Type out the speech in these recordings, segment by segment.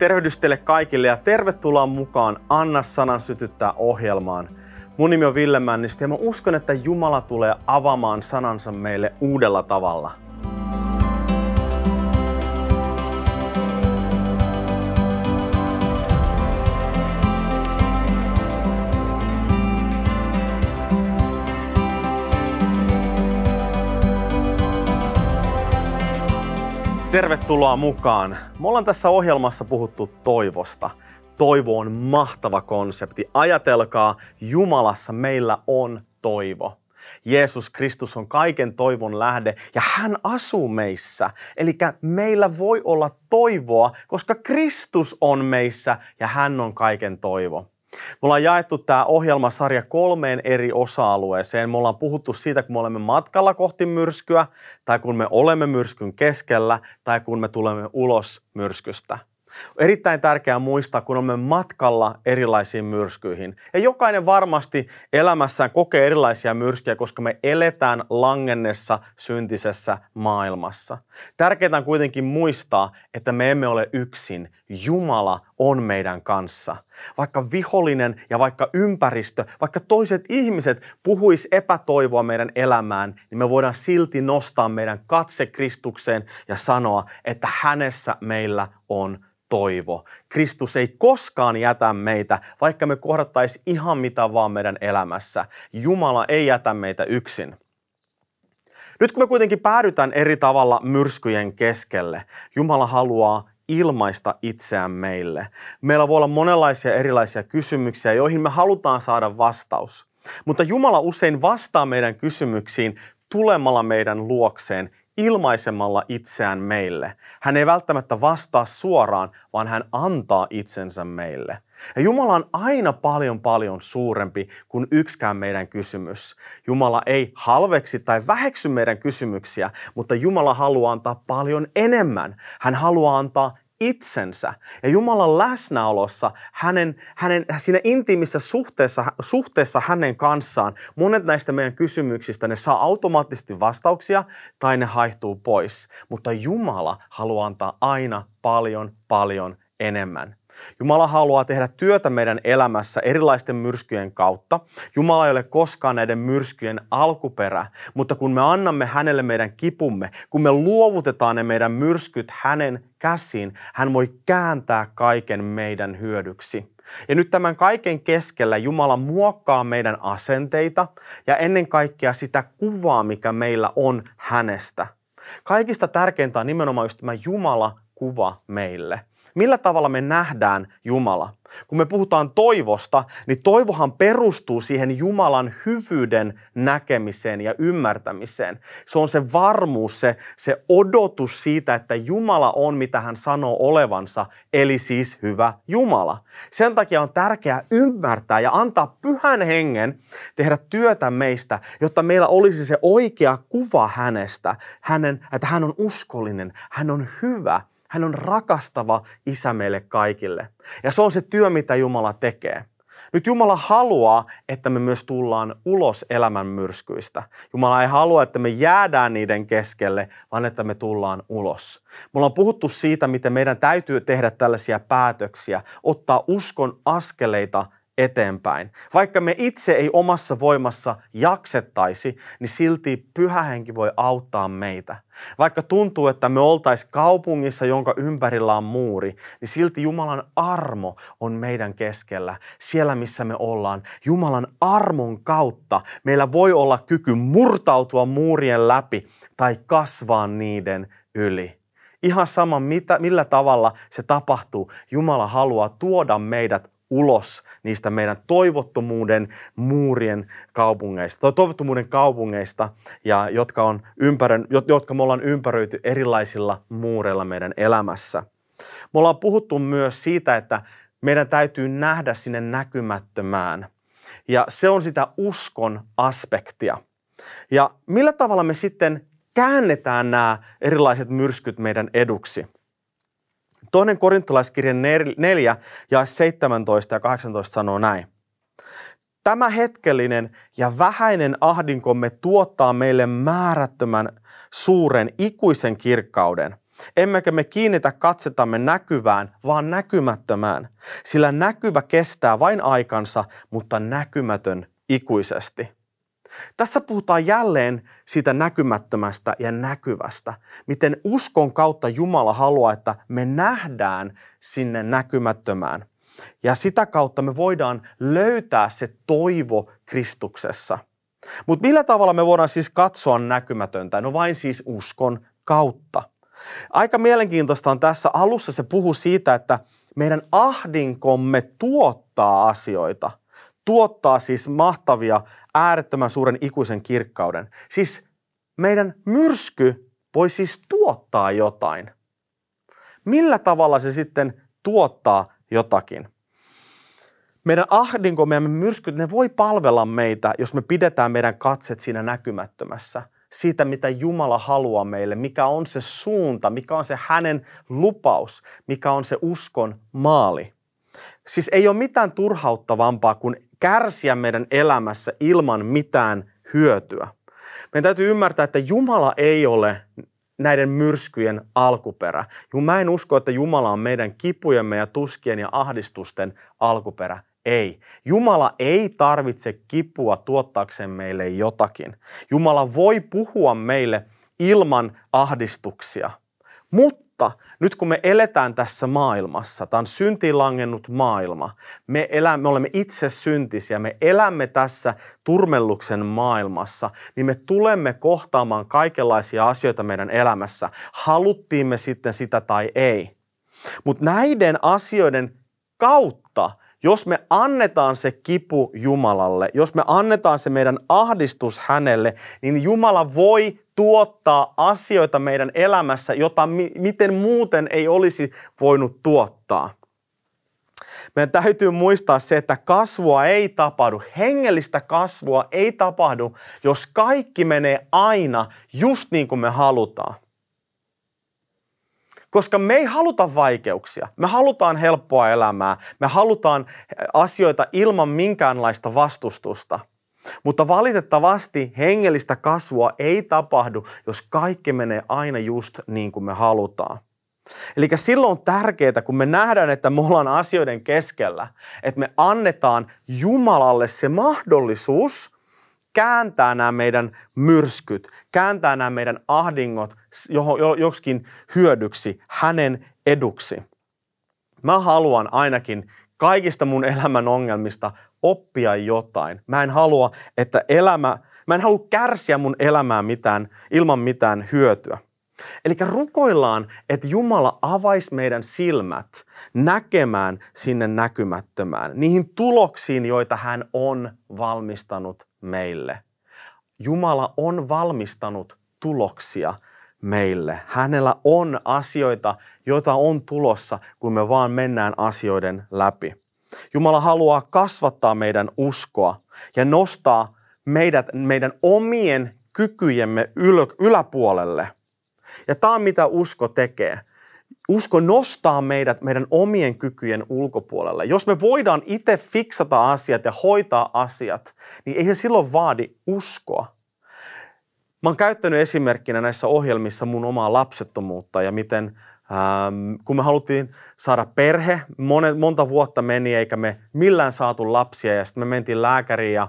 Tervehdys teille kaikille ja tervetuloa mukaan Anna sanan sytyttää ohjelmaan. Mun nimi on Ville Männistä ja mä uskon, että Jumala tulee avaamaan sanansa meille uudella tavalla. Tervetuloa mukaan. Me ollaan tässä ohjelmassa puhuttu toivosta. Toivo on mahtava konsepti. Ajatelkaa, Jumalassa meillä on toivo. Jeesus Kristus on kaiken toivon lähde ja hän asuu meissä. Eli meillä voi olla toivoa, koska Kristus on meissä ja hän on kaiken toivo. Me ollaan jaettu tämä ohjelmasarja kolmeen eri osa-alueeseen. Me ollaan puhuttu siitä, kun me olemme matkalla kohti myrskyä, tai kun me olemme myrskyn keskellä, tai kun me tulemme ulos myrskystä. Erittäin tärkeää muistaa, kun olemme matkalla erilaisiin myrskyihin. Ja jokainen varmasti elämässään kokee erilaisia myrskyjä, koska me eletään langennessa syntisessä maailmassa. Tärkeää on kuitenkin muistaa, että me emme ole yksin. Jumala on meidän kanssa. Vaikka vihollinen ja vaikka ympäristö, vaikka toiset ihmiset puhuis epätoivoa meidän elämään, niin me voidaan silti nostaa meidän katse Kristukseen ja sanoa, että hänessä meillä on toivo. Kristus ei koskaan jätä meitä, vaikka me kohdattaisiin ihan mitä vaan meidän elämässä. Jumala ei jätä meitä yksin. Nyt kun me kuitenkin päädytään eri tavalla myrskyjen keskelle, Jumala haluaa ilmaista itseään meille. Meillä voi olla monenlaisia erilaisia kysymyksiä, joihin me halutaan saada vastaus. Mutta Jumala usein vastaa meidän kysymyksiin tulemalla meidän luokseen ilmaisemalla itseään meille. Hän ei välttämättä vastaa suoraan, vaan hän antaa itsensä meille. Ja Jumala on aina paljon paljon suurempi kuin yksikään meidän kysymys. Jumala ei halveksi tai väheksy meidän kysymyksiä, mutta Jumala haluaa antaa paljon enemmän. Hän haluaa antaa itsensä ja Jumalan läsnäolossa hänen, hänen siinä intiimissä suhteessa, suhteessa hänen kanssaan. Monet näistä meidän kysymyksistä, ne saa automaattisesti vastauksia tai ne haihtuu pois. Mutta Jumala haluaa antaa aina paljon, paljon enemmän. Jumala haluaa tehdä työtä meidän elämässä erilaisten myrskyjen kautta. Jumala ei ole koskaan näiden myrskyjen alkuperä, mutta kun me annamme hänelle meidän kipumme, kun me luovutetaan ne meidän myrskyt hänen käsiin, hän voi kääntää kaiken meidän hyödyksi. Ja nyt tämän kaiken keskellä Jumala muokkaa meidän asenteita ja ennen kaikkea sitä kuvaa, mikä meillä on hänestä. Kaikista tärkeintä on nimenomaan just tämä Jumala kuva meille. Millä tavalla me nähdään Jumala? Kun me puhutaan toivosta, niin toivohan perustuu siihen Jumalan hyvyyden näkemiseen ja ymmärtämiseen. Se on se varmuus, se, se odotus siitä, että Jumala on mitä hän sanoo olevansa, eli siis hyvä Jumala. Sen takia on tärkeää ymmärtää ja antaa pyhän hengen tehdä työtä meistä, jotta meillä olisi se oikea kuva hänestä, hänen, että hän on uskollinen, hän on hyvä, hän on rakastava isä meille kaikille. Ja se on se työ, mitä Jumala tekee. Nyt Jumala haluaa, että me myös tullaan ulos elämän myrskyistä. Jumala ei halua, että me jäädään niiden keskelle, vaan että me tullaan ulos. Me ollaan puhuttu siitä, miten meidän täytyy tehdä tällaisia päätöksiä, ottaa uskon askeleita eteenpäin. Vaikka me itse ei omassa voimassa jaksettaisi, niin silti pyhä henki voi auttaa meitä. Vaikka tuntuu, että me oltais kaupungissa, jonka ympärillä on muuri, niin silti Jumalan armo on meidän keskellä, siellä missä me ollaan. Jumalan armon kautta meillä voi olla kyky murtautua muurien läpi tai kasvaa niiden yli. Ihan sama, mitä, millä tavalla se tapahtuu, Jumala haluaa tuoda meidät ulos niistä meidän toivottomuuden muurien kaupungeista, tai toivottomuuden kaupungeista, ja jotka, on ympärön, jotka me ollaan ympäröity erilaisilla muureilla meidän elämässä. Me ollaan puhuttu myös siitä, että meidän täytyy nähdä sinne näkymättömään. Ja se on sitä uskon aspektia. Ja millä tavalla me sitten käännetään nämä erilaiset myrskyt meidän eduksi? Toinen korintolaiskirja 4 ja 17 ja 18 sanoo näin. Tämä hetkellinen ja vähäinen ahdinkomme tuottaa meille määrättömän suuren ikuisen kirkkauden. Emmekä me kiinnitä katsetamme näkyvään, vaan näkymättömään. Sillä näkyvä kestää vain aikansa, mutta näkymätön ikuisesti. Tässä puhutaan jälleen siitä näkymättömästä ja näkyvästä. Miten uskon kautta Jumala haluaa, että me nähdään sinne näkymättömään. Ja sitä kautta me voidaan löytää se toivo Kristuksessa. Mutta millä tavalla me voidaan siis katsoa näkymätöntä? No vain siis uskon kautta. Aika mielenkiintoista on tässä alussa se puhu siitä, että meidän ahdinkomme tuottaa asioita. Tuottaa siis mahtavia, äärettömän suuren ikuisen kirkkauden. Siis meidän myrsky voi siis tuottaa jotain. Millä tavalla se sitten tuottaa jotakin? Meidän ahdinkomme ja myrskyt, ne voi palvella meitä, jos me pidetään meidän katset siinä näkymättömässä – siitä, mitä Jumala haluaa meille, mikä on se suunta, mikä on se hänen lupaus, mikä on se uskon maali. Siis ei ole mitään turhauttavampaa kuin kärsiä meidän elämässä ilman mitään hyötyä. Meidän täytyy ymmärtää, että Jumala ei ole näiden myrskyjen alkuperä. Mä en usko, että Jumala on meidän kipujemme ja tuskien ja ahdistusten alkuperä. Ei. Jumala ei tarvitse kipua tuottaakseen meille jotakin. Jumala voi puhua meille ilman ahdistuksia. Mutta nyt kun me eletään tässä maailmassa, tämä on syntiin langennut maailma, me, elämme, me olemme itse syntisiä, me elämme tässä turmelluksen maailmassa, niin me tulemme kohtaamaan kaikenlaisia asioita meidän elämässä, haluttiin me sitten sitä tai ei. Mutta näiden asioiden kautta jos me annetaan se kipu Jumalalle, jos me annetaan se meidän ahdistus hänelle, niin Jumala voi tuottaa asioita meidän elämässä, jota mi- miten muuten ei olisi voinut tuottaa. Meidän täytyy muistaa se, että kasvua ei tapahdu, hengellistä kasvua ei tapahdu, jos kaikki menee aina just niin kuin me halutaan. Koska me ei haluta vaikeuksia. Me halutaan helppoa elämää. Me halutaan asioita ilman minkäänlaista vastustusta. Mutta valitettavasti hengellistä kasvua ei tapahdu, jos kaikki menee aina just niin kuin me halutaan. Eli silloin on tärkeää, kun me nähdään, että me ollaan asioiden keskellä, että me annetaan Jumalalle se mahdollisuus kääntää nämä meidän myrskyt, kääntää nämä meidän ahdingot joksikin hyödyksi, hänen eduksi. Mä haluan ainakin kaikista mun elämän ongelmista oppia jotain. Mä en halua, että elämä, mä en halua kärsiä mun elämää mitään, ilman mitään hyötyä. Eli rukoillaan, että Jumala avaisi meidän silmät näkemään sinne näkymättömään, niihin tuloksiin, joita hän on valmistanut meille. Jumala on valmistanut tuloksia meille. Hänellä on asioita, joita on tulossa, kun me vaan mennään asioiden läpi. Jumala haluaa kasvattaa meidän uskoa ja nostaa meidät meidän omien kykyjemme yläpuolelle. Ja tämä on mitä usko tekee. Usko nostaa meidät meidän omien kykyjen ulkopuolelle. Jos me voidaan itse fiksata asiat ja hoitaa asiat, niin ei se silloin vaadi uskoa. Mä oon käyttänyt esimerkkinä näissä ohjelmissa mun omaa lapsettomuutta ja miten ähm, kun me haluttiin saada perhe, monet, monta vuotta meni eikä me millään saatu lapsia ja sitten me mentiin lääkäriin ja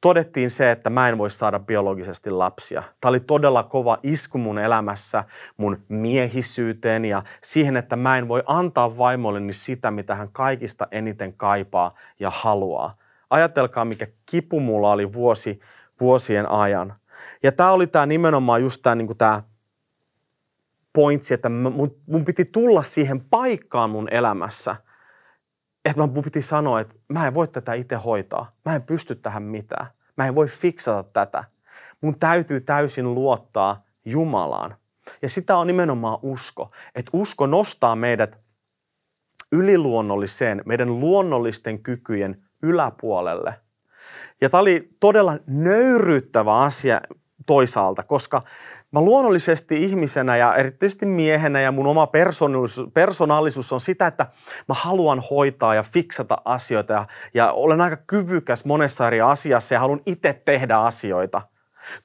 todettiin se, että mä en voi saada biologisesti lapsia. Tämä oli todella kova isku mun elämässä, mun miehisyyteen ja siihen, että mä en voi antaa vaimolleni sitä, mitä hän kaikista eniten kaipaa ja haluaa. Ajatelkaa, mikä kipu mulla oli vuosi, vuosien ajan. Ja tämä oli tämä nimenomaan just tämä, niin pointsi, että mun, mun piti tulla siihen paikkaan mun elämässä – että mun piti sanoa, että mä en voi tätä itse hoitaa. Mä en pysty tähän mitään. Mä en voi fiksata tätä. Mun täytyy täysin luottaa Jumalaan. Ja sitä on nimenomaan usko. Että usko nostaa meidät yliluonnolliseen, meidän luonnollisten kykyjen yläpuolelle. Ja tämä oli todella nöyryyttävä asia toisaalta, koska mä luonnollisesti ihmisenä ja erityisesti miehenä ja mun oma persoonallisuus, persoonallisuus on sitä, että mä haluan hoitaa ja fiksata asioita ja, ja olen aika kyvykäs monessa eri asiassa ja haluan itse tehdä asioita.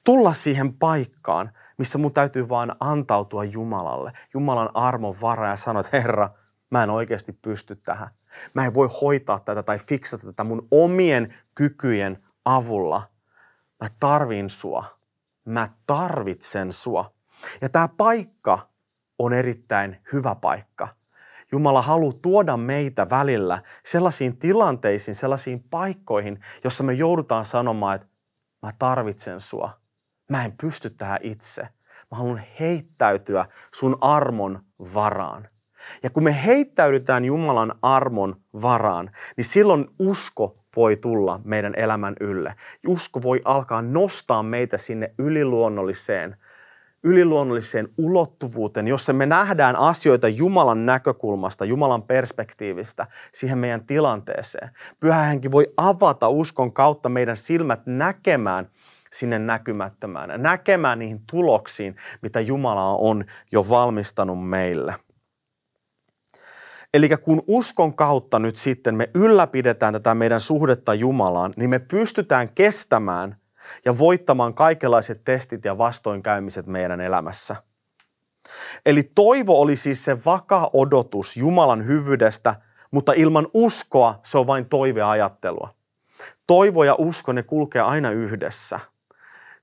Tulla siihen paikkaan, missä mun täytyy vaan antautua Jumalalle, Jumalan armon vara ja sanoa, että Herra, mä en oikeasti pysty tähän. Mä en voi hoitaa tätä tai fiksata tätä mun omien kykyjen avulla. Mä tarvin sua. Mä tarvitsen sua. Ja tämä paikka on erittäin hyvä paikka. Jumala haluaa tuoda meitä välillä sellaisiin tilanteisiin, sellaisiin paikkoihin, jossa me joudutaan sanomaan, että mä tarvitsen sua. Mä en pysty tähän itse. Mä haluan heittäytyä sun armon varaan. Ja kun me heittäydytään Jumalan armon varaan, niin silloin usko voi tulla meidän elämän ylle. Usko voi alkaa nostaa meitä sinne yliluonnolliseen, yliluonnolliseen ulottuvuuteen, jossa me nähdään asioita Jumalan näkökulmasta, Jumalan perspektiivistä siihen meidän tilanteeseen. Pyhä henki voi avata uskon kautta meidän silmät näkemään sinne näkymättömään, näkemään niihin tuloksiin, mitä Jumala on jo valmistanut meille. Eli kun uskon kautta nyt sitten me ylläpidetään tätä meidän suhdetta Jumalaan, niin me pystytään kestämään ja voittamaan kaikenlaiset testit ja vastoinkäymiset meidän elämässä. Eli toivo oli siis se vakaa odotus Jumalan hyvyydestä, mutta ilman uskoa se on vain toiveajattelua. Toivo ja usko, ne kulkee aina yhdessä.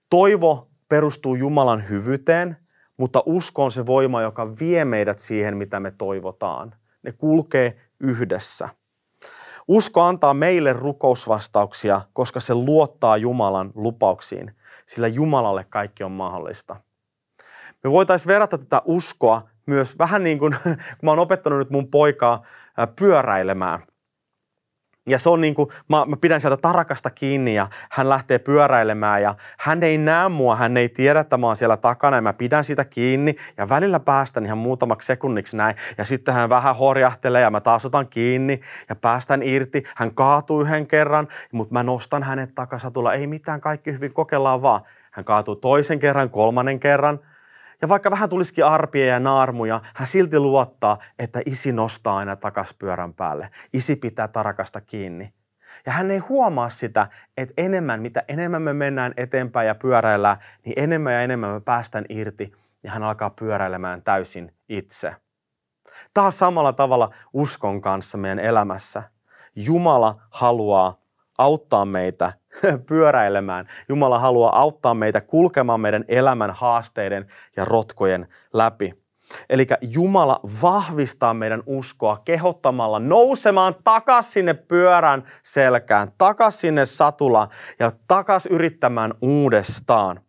Toivo perustuu Jumalan hyvyyteen, mutta usko on se voima, joka vie meidät siihen, mitä me toivotaan. Ne kulkee yhdessä. Usko antaa meille rukousvastauksia, koska se luottaa Jumalan lupauksiin, sillä Jumalalle kaikki on mahdollista. Me voitaisiin verrata tätä uskoa myös vähän niin kuin, kun mä oon opettanut nyt mun poikaa pyöräilemään. Ja se on niin kuin, mä, mä pidän sieltä tarakasta kiinni ja hän lähtee pyöräilemään ja hän ei näe mua, hän ei tiedä, että mä oon siellä takana ja mä pidän sitä kiinni ja välillä päästän ihan muutamaksi sekunniksi näin ja sitten hän vähän horjahtelee ja mä taas otan kiinni ja päästän irti. Hän kaatuu yhden kerran, mutta mä nostan hänet takasatulla. Ei mitään, kaikki hyvin, kokeillaan vaan. Hän kaatuu toisen kerran, kolmannen kerran – ja vaikka vähän tulisikin arpia ja naarmuja, hän silti luottaa, että isi nostaa aina takas pyörän päälle. Isi pitää tarakasta kiinni. Ja hän ei huomaa sitä, että enemmän, mitä enemmän me mennään eteenpäin ja pyöräillään, niin enemmän ja enemmän me päästään irti ja hän alkaa pyöräilemään täysin itse. Taas samalla tavalla uskon kanssa meidän elämässä. Jumala haluaa auttaa meitä pyöräilemään. Jumala haluaa auttaa meitä kulkemaan meidän elämän haasteiden ja rotkojen läpi. Eli Jumala vahvistaa meidän uskoa kehottamalla nousemaan takas sinne pyörän selkään, takas sinne satula ja takas yrittämään uudestaan.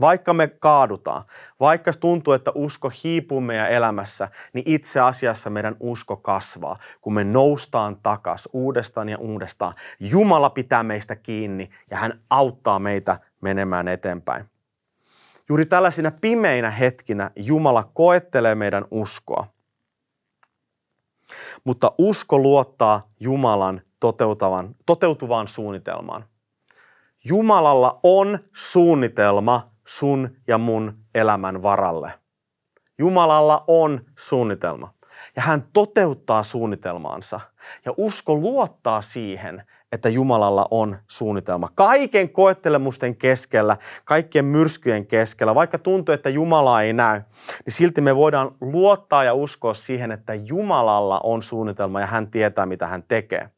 Vaikka me kaadutaan, vaikka tuntuu, että usko hiipuu meidän elämässä, niin itse asiassa meidän usko kasvaa, kun me noustaan takas uudestaan ja uudestaan. Jumala pitää meistä kiinni ja hän auttaa meitä menemään eteenpäin. Juuri tällaisina pimeinä hetkinä Jumala koettelee meidän uskoa. Mutta usko luottaa Jumalan toteutuvaan suunnitelmaan. Jumalalla on suunnitelma sun ja mun elämän varalle. Jumalalla on suunnitelma. Ja hän toteuttaa suunnitelmaansa. Ja usko luottaa siihen, että Jumalalla on suunnitelma. Kaiken koettelemusten keskellä, kaikkien myrskyjen keskellä, vaikka tuntuu, että Jumala ei näy, niin silti me voidaan luottaa ja uskoa siihen, että Jumalalla on suunnitelma ja hän tietää, mitä hän tekee.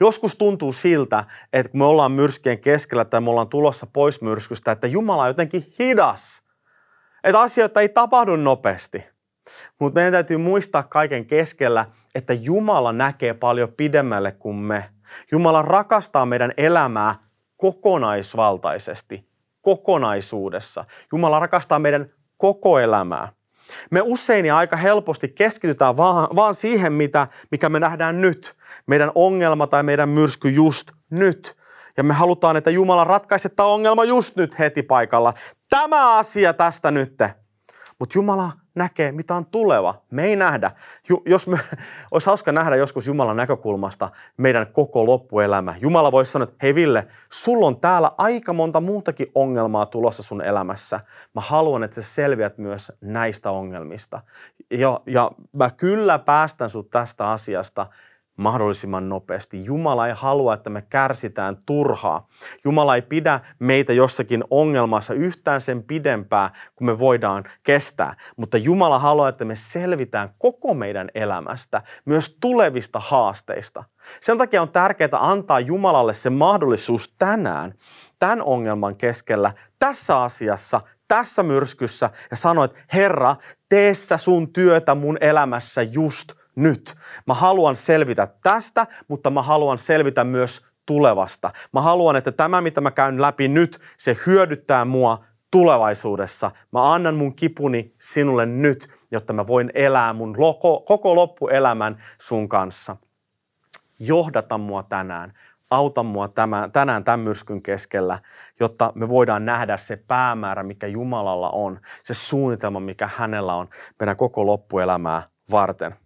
Joskus tuntuu siltä, että kun me ollaan myrskien keskellä tai me ollaan tulossa pois myrskystä, että Jumala on jotenkin hidas. Että asioita ei tapahdu nopeasti. Mutta meidän täytyy muistaa kaiken keskellä, että Jumala näkee paljon pidemmälle kuin me. Jumala rakastaa meidän elämää kokonaisvaltaisesti, kokonaisuudessa. Jumala rakastaa meidän koko elämää. Me usein ja aika helposti keskitytään vaan, vaan siihen, mitä, mikä me nähdään nyt. Meidän ongelma tai meidän myrsky just nyt. Ja me halutaan, että Jumala ratkaise tämä ongelma just nyt heti paikalla. Tämä asia tästä nyt. Mutta Jumala näkee, mitä on tuleva. Me ei nähdä. Ju, jos me, olisi hauska nähdä joskus Jumalan näkökulmasta meidän koko loppuelämä. Jumala voisi sanoa, että hei Ville, sulla on täällä aika monta muutakin ongelmaa tulossa sun elämässä. Mä haluan, että sä selviät myös näistä ongelmista. Ja, ja mä kyllä päästän sut tästä asiasta mahdollisimman nopeasti. Jumala ei halua, että me kärsitään turhaa. Jumala ei pidä meitä jossakin ongelmassa yhtään sen pidempää kuin me voidaan kestää. Mutta Jumala haluaa, että me selvitään koko meidän elämästä, myös tulevista haasteista. Sen takia on tärkeää antaa Jumalalle se mahdollisuus tänään, tämän ongelman keskellä, tässä asiassa, tässä myrskyssä ja sanoa, että Herra, tee sun työtä mun elämässä just nyt. Mä haluan selvitä tästä, mutta mä haluan selvitä myös tulevasta. Mä haluan, että tämä, mitä mä käyn läpi nyt, se hyödyttää mua tulevaisuudessa. Mä annan mun kipuni sinulle nyt, jotta mä voin elää mun loko, koko loppuelämän sun kanssa. Johdata mua tänään. Auta mua tämän, tänään tämän myrskyn keskellä, jotta me voidaan nähdä se päämäärä, mikä Jumalalla on, se suunnitelma, mikä hänellä on meidän koko loppuelämää varten.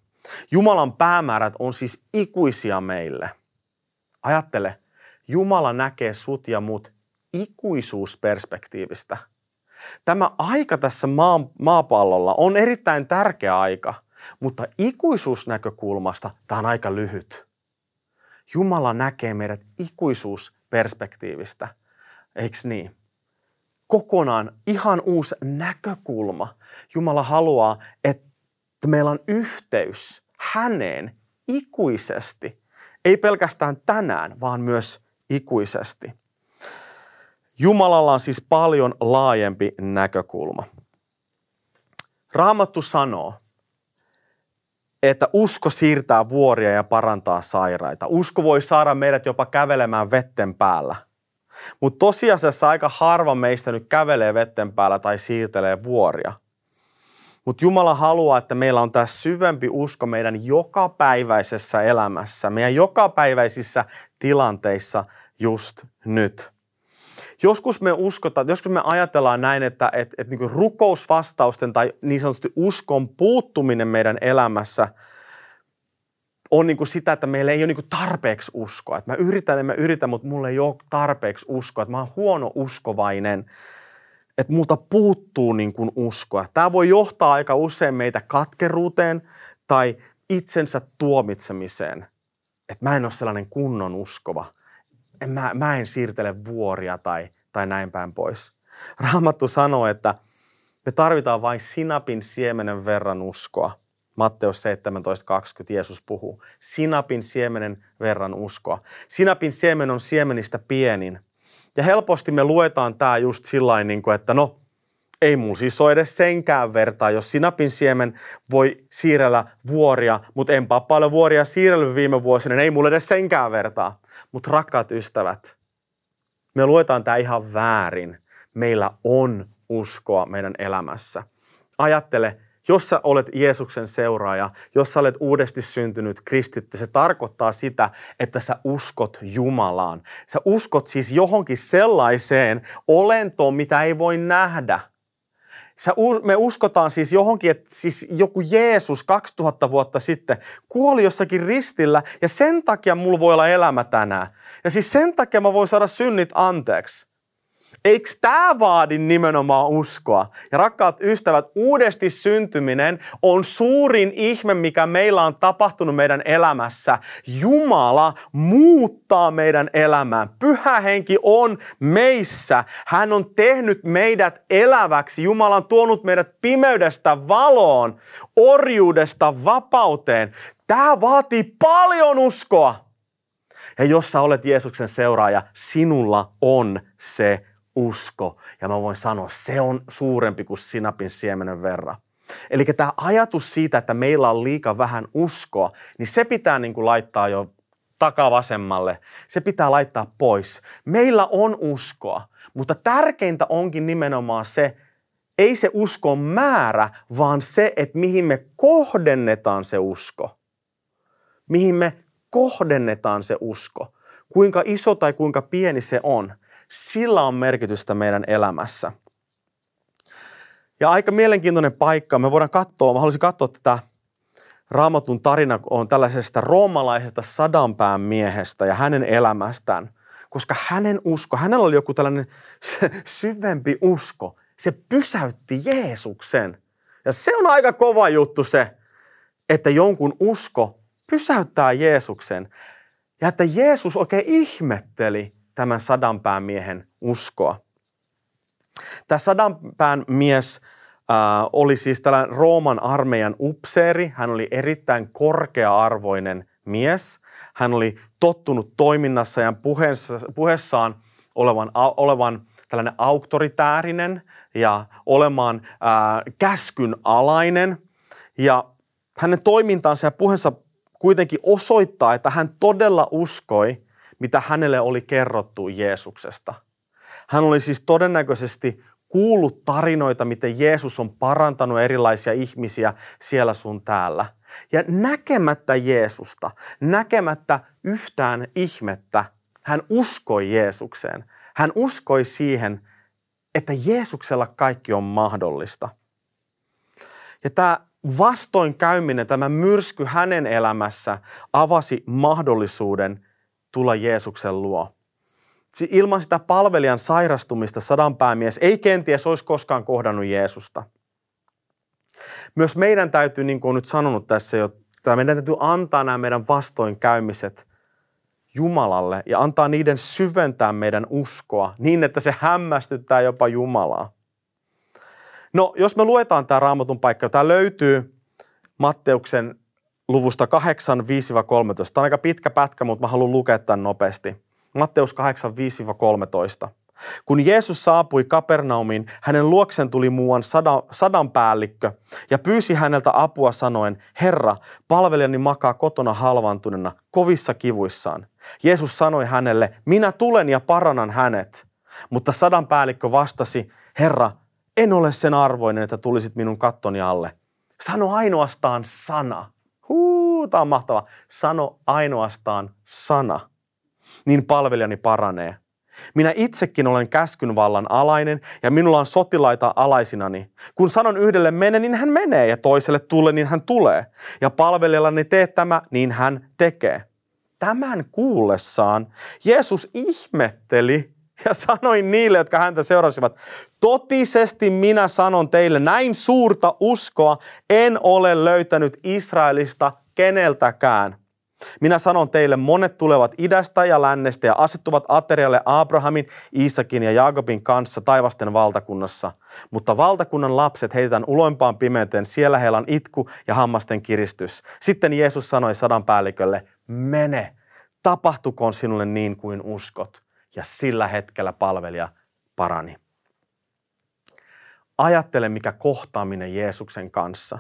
Jumalan päämäärät on siis ikuisia meille. Ajattele, Jumala näkee sut ja mut ikuisuusperspektiivistä. Tämä aika tässä maa, maapallolla on erittäin tärkeä aika, mutta ikuisuusnäkökulmasta tämä on aika lyhyt. Jumala näkee meidät ikuisuusperspektiivistä, eikö niin? Kokonaan ihan uusi näkökulma. Jumala haluaa, että että meillä on yhteys häneen ikuisesti. Ei pelkästään tänään, vaan myös ikuisesti. Jumalalla on siis paljon laajempi näkökulma. Raamattu sanoo, että usko siirtää vuoria ja parantaa sairaita. Usko voi saada meidät jopa kävelemään vetten päällä. Mutta tosiasiassa aika harva meistä nyt kävelee vetten päällä tai siirtelee vuoria – mutta Jumala haluaa, että meillä on tämä syvempi usko meidän jokapäiväisessä elämässä, meidän jokapäiväisissä tilanteissa just nyt. Joskus me uskotaan, joskus me ajatellaan näin, että et, et niin rukousvastausten tai niin sanotusti uskon puuttuminen meidän elämässä on niin kuin sitä, että meillä ei ole niin tarpeeksi uskoa. Että mä yritän ja mä yritän, mutta mulla ei ole tarpeeksi uskoa. Että mä oon huono uskovainen että multa puuttuu niin kuin uskoa. Tämä voi johtaa aika usein meitä katkeruuteen tai itsensä tuomitsemiseen. Että mä en ole sellainen kunnon uskova. En, mä, mä en siirtele vuoria tai, tai näin päin pois. Raamattu sanoo, että me tarvitaan vain sinapin siemenen verran uskoa. Matteus 17.20 Jeesus puhuu. Sinapin siemenen verran uskoa. Sinapin siemen on siemenistä pienin – ja helposti me luetaan tämä just sillä niin että no, ei mun siis ole edes senkään vertaa, jos sinapin siemen voi siirrellä vuoria, mutta enpä paljon vuoria siirrellyt viime vuosina, niin ei mulle edes senkään vertaa. Mutta rakkaat ystävät, me luetaan tämä ihan väärin. Meillä on uskoa meidän elämässä. Ajattele, jos sä olet Jeesuksen seuraaja, jos sä olet uudesti syntynyt kristitty, se tarkoittaa sitä, että sä uskot Jumalaan. Sä uskot siis johonkin sellaiseen olentoon, mitä ei voi nähdä. Sä, me uskotaan siis johonkin, että siis joku Jeesus 2000 vuotta sitten kuoli jossakin ristillä ja sen takia mulla voi olla elämä tänään. Ja siis sen takia mä voin saada synnit anteeksi. Eikö tämä vaadi nimenomaan uskoa? Ja rakkaat ystävät, uudesti syntyminen on suurin ihme, mikä meillä on tapahtunut meidän elämässä. Jumala muuttaa meidän elämää. Pyhä henki on meissä. Hän on tehnyt meidät eläväksi. Jumala on tuonut meidät pimeydestä valoon, orjuudesta vapauteen. Tämä vaatii paljon uskoa. Ja jos sä olet Jeesuksen seuraaja, sinulla on se usko. Ja mä voin sanoa, se on suurempi kuin sinapin siemenen verran. Eli tämä ajatus siitä, että meillä on liika vähän uskoa, niin se pitää niin kuin laittaa jo takavasemmalle. Se pitää laittaa pois. Meillä on uskoa, mutta tärkeintä onkin nimenomaan se, ei se uskon määrä, vaan se, että mihin me kohdennetaan se usko. Mihin me kohdennetaan se usko. Kuinka iso tai kuinka pieni se on sillä on merkitystä meidän elämässä. Ja aika mielenkiintoinen paikka. Me voidaan katsoa, mä haluaisin katsoa tätä Raamatun tarina on tällaisesta roomalaisesta sadanpään miehestä ja hänen elämästään. Koska hänen usko, hänellä oli joku tällainen syvempi usko. Se pysäytti Jeesuksen. Ja se on aika kova juttu se, että jonkun usko pysäyttää Jeesuksen. Ja että Jeesus oikein ihmetteli tämän sadanpään miehen uskoa. Tämä sadanpään mies äh, oli siis tällainen Rooman armeijan upseeri. Hän oli erittäin korkea-arvoinen mies. Hän oli tottunut toiminnassa ja puheessa, puheessaan olevan, olevan tällainen auktoritäärinen ja olemaan ää, käskyn alainen. Ja hänen toimintansa ja puheensa kuitenkin osoittaa, että hän todella uskoi, mitä hänelle oli kerrottu Jeesuksesta. Hän oli siis todennäköisesti kuullut tarinoita, miten Jeesus on parantanut erilaisia ihmisiä siellä sun täällä. Ja näkemättä Jeesusta, näkemättä yhtään ihmettä, hän uskoi Jeesukseen. Hän uskoi siihen, että Jeesuksella kaikki on mahdollista. Ja tämä vastoinkäyminen, tämä myrsky hänen elämässä avasi mahdollisuuden tulla Jeesuksen luo. Ilman sitä palvelijan sairastumista sadanpäämies ei kenties olisi koskaan kohdannut Jeesusta. Myös meidän täytyy, niin kuin nyt sanonut tässä jo, meidän täytyy antaa nämä meidän vastoinkäymiset Jumalalle ja antaa niiden syventää meidän uskoa niin, että se hämmästyttää jopa Jumalaa. No, jos me luetaan tämä raamatun paikka, tämä löytyy Matteuksen luvusta 8, 5-13. Tämä on aika pitkä pätkä, mutta mä haluan lukea tämän nopeasti. Matteus 8, 5-13. Kun Jeesus saapui Kapernaumiin, hänen luoksen tuli muuan sada, sadan päällikkö ja pyysi häneltä apua sanoen, Herra, palvelijani makaa kotona halvantuneena, kovissa kivuissaan. Jeesus sanoi hänelle, minä tulen ja parannan hänet. Mutta sadan päällikkö vastasi, Herra, en ole sen arvoinen, että tulisit minun kattoni alle. Sano ainoastaan sana. Huu, tämä on mahtava. Sano ainoastaan sana. Niin palvelijani paranee. Minä itsekin olen käskyn vallan alainen ja minulla on sotilaita alaisinani. Kun sanon yhdelle mene, niin hän menee ja toiselle tule, niin hän tulee. Ja palvelijallani tee tämä, niin hän tekee. Tämän kuullessaan Jeesus ihmetteli ja sanoi niille, jotka häntä seurasivat, totisesti minä sanon teille, näin suurta uskoa en ole löytänyt Israelista keneltäkään. Minä sanon teille, monet tulevat idästä ja lännestä ja asettuvat aterialle Abrahamin, Iisakin ja Jaakobin kanssa taivasten valtakunnassa. Mutta valtakunnan lapset heitetään uloimpaan pimeyteen, siellä heillä on itku ja hammasten kiristys. Sitten Jeesus sanoi sadan päällikölle, mene, tapahtukoon sinulle niin kuin uskot. Ja sillä hetkellä palvelija parani. Ajattele, mikä kohtaaminen Jeesuksen kanssa.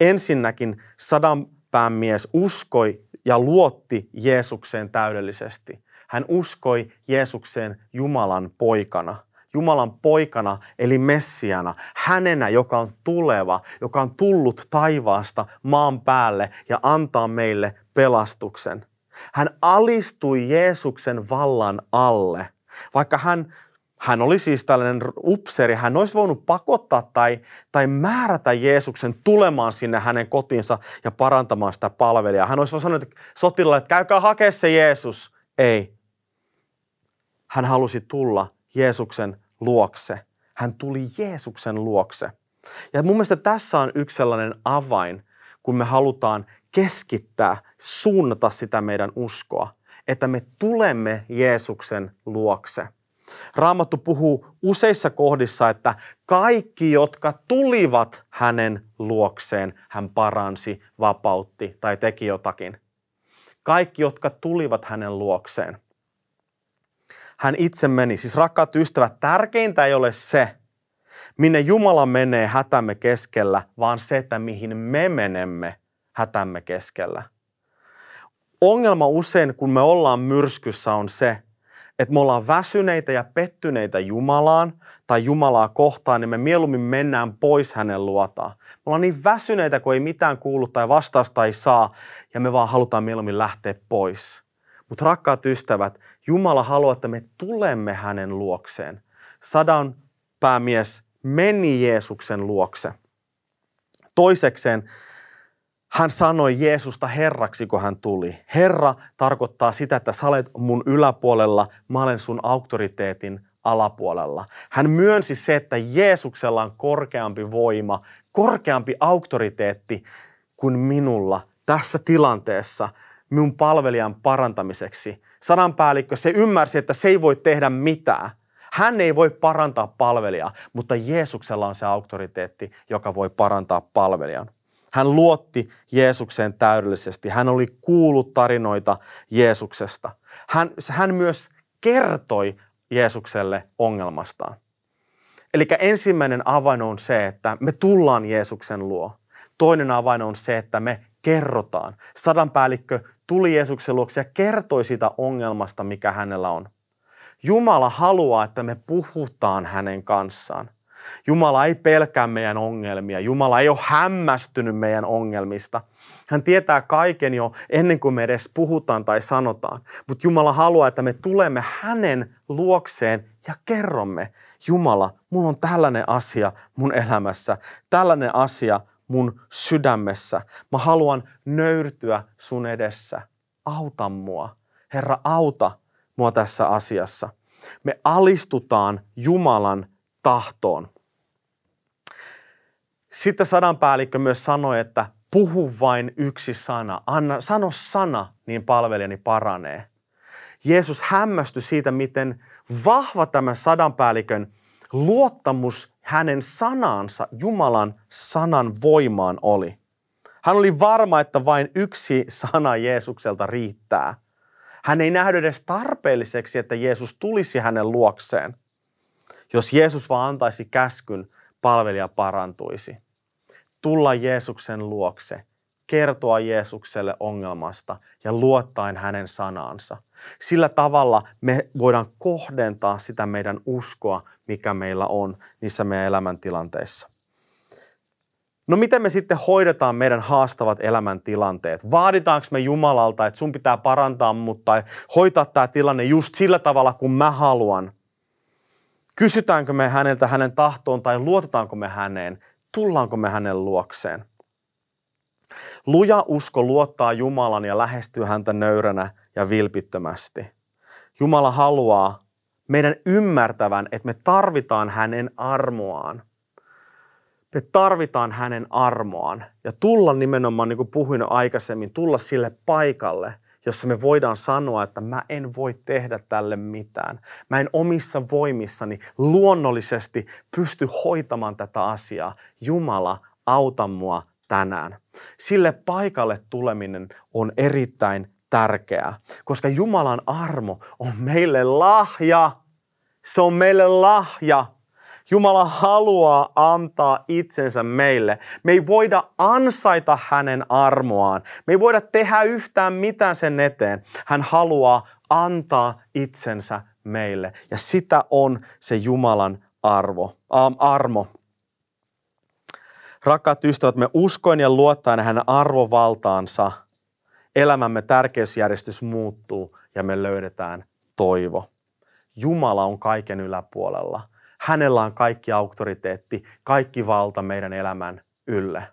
Ensinnäkin sadan päämies uskoi ja luotti Jeesukseen täydellisesti. Hän uskoi Jeesukseen Jumalan poikana. Jumalan poikana eli Messiana, hänenä, joka on tuleva, joka on tullut taivaasta maan päälle ja antaa meille pelastuksen. Hän alistui Jeesuksen vallan alle, vaikka hän hän oli siis tällainen upseri. Hän olisi voinut pakottaa tai, tai määrätä Jeesuksen tulemaan sinne hänen kotinsa ja parantamaan sitä palvelijaa. Hän olisi sanonut sotilaille, että käykää hakea se Jeesus. Ei. Hän halusi tulla Jeesuksen luokse. Hän tuli Jeesuksen luokse. Ja mun mielestä tässä on yksi sellainen avain, kun me halutaan keskittää, suunnata sitä meidän uskoa, että me tulemme Jeesuksen luokse – Raamattu puhuu useissa kohdissa, että kaikki, jotka tulivat hänen luokseen, hän paransi, vapautti tai teki jotakin. Kaikki, jotka tulivat hänen luokseen. Hän itse meni. Siis rakkaat ystävät, tärkeintä ei ole se, minne Jumala menee hätämme keskellä, vaan se, että mihin me menemme hätämme keskellä. Ongelma usein, kun me ollaan myrskyssä, on se, että me ollaan väsyneitä ja pettyneitä Jumalaan tai Jumalaa kohtaan, niin me mieluummin mennään pois hänen luotaan. Me ollaan niin väsyneitä, kun ei mitään kuulu tai vastausta ei saa, ja me vaan halutaan mieluummin lähteä pois. Mutta rakkaat ystävät, Jumala haluaa, että me tulemme hänen luokseen. Sadan päämies meni Jeesuksen luokse. Toisekseen hän sanoi Jeesusta Herraksi, kun hän tuli. Herra tarkoittaa sitä, että sä olet mun yläpuolella, mä olen sun auktoriteetin alapuolella. Hän myönsi se, että Jeesuksella on korkeampi voima, korkeampi auktoriteetti kuin minulla tässä tilanteessa minun palvelijan parantamiseksi. Sadanpäällikkö, se ymmärsi, että se ei voi tehdä mitään. Hän ei voi parantaa palvelijaa, mutta Jeesuksella on se auktoriteetti, joka voi parantaa palvelijan. Hän luotti Jeesukseen täydellisesti. Hän oli kuullut tarinoita Jeesuksesta. Hän, hän myös kertoi Jeesukselle ongelmastaan. Eli ensimmäinen avain on se, että me tullaan Jeesuksen luo. Toinen avain on se, että me kerrotaan. Sadanpäällikkö tuli Jeesuksen luokse ja kertoi sitä ongelmasta, mikä hänellä on. Jumala haluaa, että me puhutaan hänen kanssaan. Jumala ei pelkää meidän ongelmia. Jumala ei ole hämmästynyt meidän ongelmista. Hän tietää kaiken jo ennen kuin me edes puhutaan tai sanotaan. Mutta Jumala haluaa, että me tulemme hänen luokseen ja kerromme, Jumala, mulla on tällainen asia mun elämässä, tällainen asia mun sydämessä. Mä haluan nöyrtyä sun edessä. Auta mua. Herra, auta mua tässä asiassa. Me alistutaan Jumalan tahtoon. Sitten sadanpäällikkö myös sanoi, että puhu vain yksi sana. Anna, sano sana, niin palvelijani paranee. Jeesus hämmästyi siitä, miten vahva tämä sadanpäällikön luottamus hänen sanansa, Jumalan sanan voimaan oli. Hän oli varma, että vain yksi sana Jeesukselta riittää. Hän ei nähnyt edes tarpeelliseksi, että Jeesus tulisi hänen luokseen. Jos Jeesus vaan antaisi käskyn, palvelija parantuisi. Tulla Jeesuksen luokse, kertoa Jeesukselle ongelmasta ja luottaen hänen sanaansa. Sillä tavalla me voidaan kohdentaa sitä meidän uskoa, mikä meillä on niissä meidän elämäntilanteissa. No miten me sitten hoidetaan meidän haastavat elämäntilanteet? Vaaditaanko me Jumalalta, että sun pitää parantaa mut tai hoitaa tämä tilanne just sillä tavalla, kuin mä haluan? Kysytäänkö me häneltä hänen tahtoon tai luotetaanko me häneen? Tullaanko me hänen luokseen? Luja usko luottaa Jumalan ja lähestyy häntä nöyränä ja vilpittömästi. Jumala haluaa meidän ymmärtävän, että me tarvitaan hänen armoaan. Me tarvitaan hänen armoaan ja tulla nimenomaan, niin kuin puhuin aikaisemmin, tulla sille paikalle, jossa me voidaan sanoa, että mä en voi tehdä tälle mitään. Mä en omissa voimissani luonnollisesti pysty hoitamaan tätä asiaa. Jumala, auta mua tänään. Sille paikalle tuleminen on erittäin tärkeää, koska Jumalan armo on meille lahja. Se on meille lahja. Jumala haluaa antaa itsensä meille. Me ei voida ansaita hänen armoaan. Me ei voida tehdä yhtään mitään sen eteen. Hän haluaa antaa itsensä meille. Ja sitä on se Jumalan arvo, ähm, armo. Rakkaat ystävät, me uskoin ja luottaen hänen arvovaltaansa – elämämme tärkeysjärjestys muuttuu ja me löydetään toivo. Jumala on kaiken yläpuolella. Hänellä on kaikki auktoriteetti, kaikki valta meidän elämän ylle.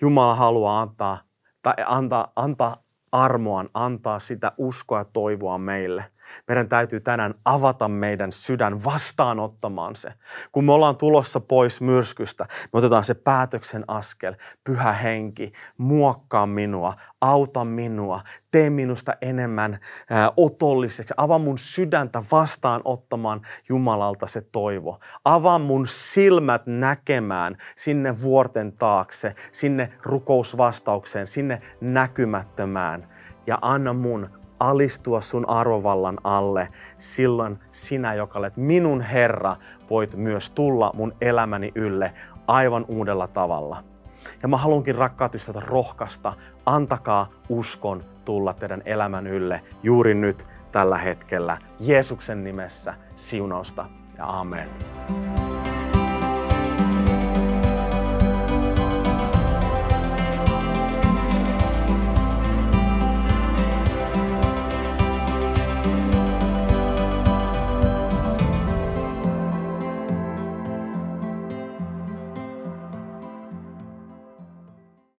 Jumala haluaa antaa, tai antaa, antaa armoan, antaa sitä uskoa ja toivoa meille – meidän täytyy tänään avata meidän sydän vastaanottamaan se. Kun me ollaan tulossa pois myrskystä, me otetaan se päätöksen askel. Pyhä henki, muokkaa minua, auta minua, tee minusta enemmän ää, otolliseksi. Avaa mun sydäntä vastaanottamaan Jumalalta se toivo. Avaa mun silmät näkemään sinne vuorten taakse, sinne rukousvastaukseen, sinne näkymättömään. Ja anna mun alistua sun arvovallan alle, silloin sinä, joka olet minun Herra, voit myös tulla mun elämäni ylle aivan uudella tavalla. Ja mä haluankin rakkaat ystävät rohkaista, antakaa uskon tulla teidän elämän ylle juuri nyt tällä hetkellä. Jeesuksen nimessä siunausta ja amen.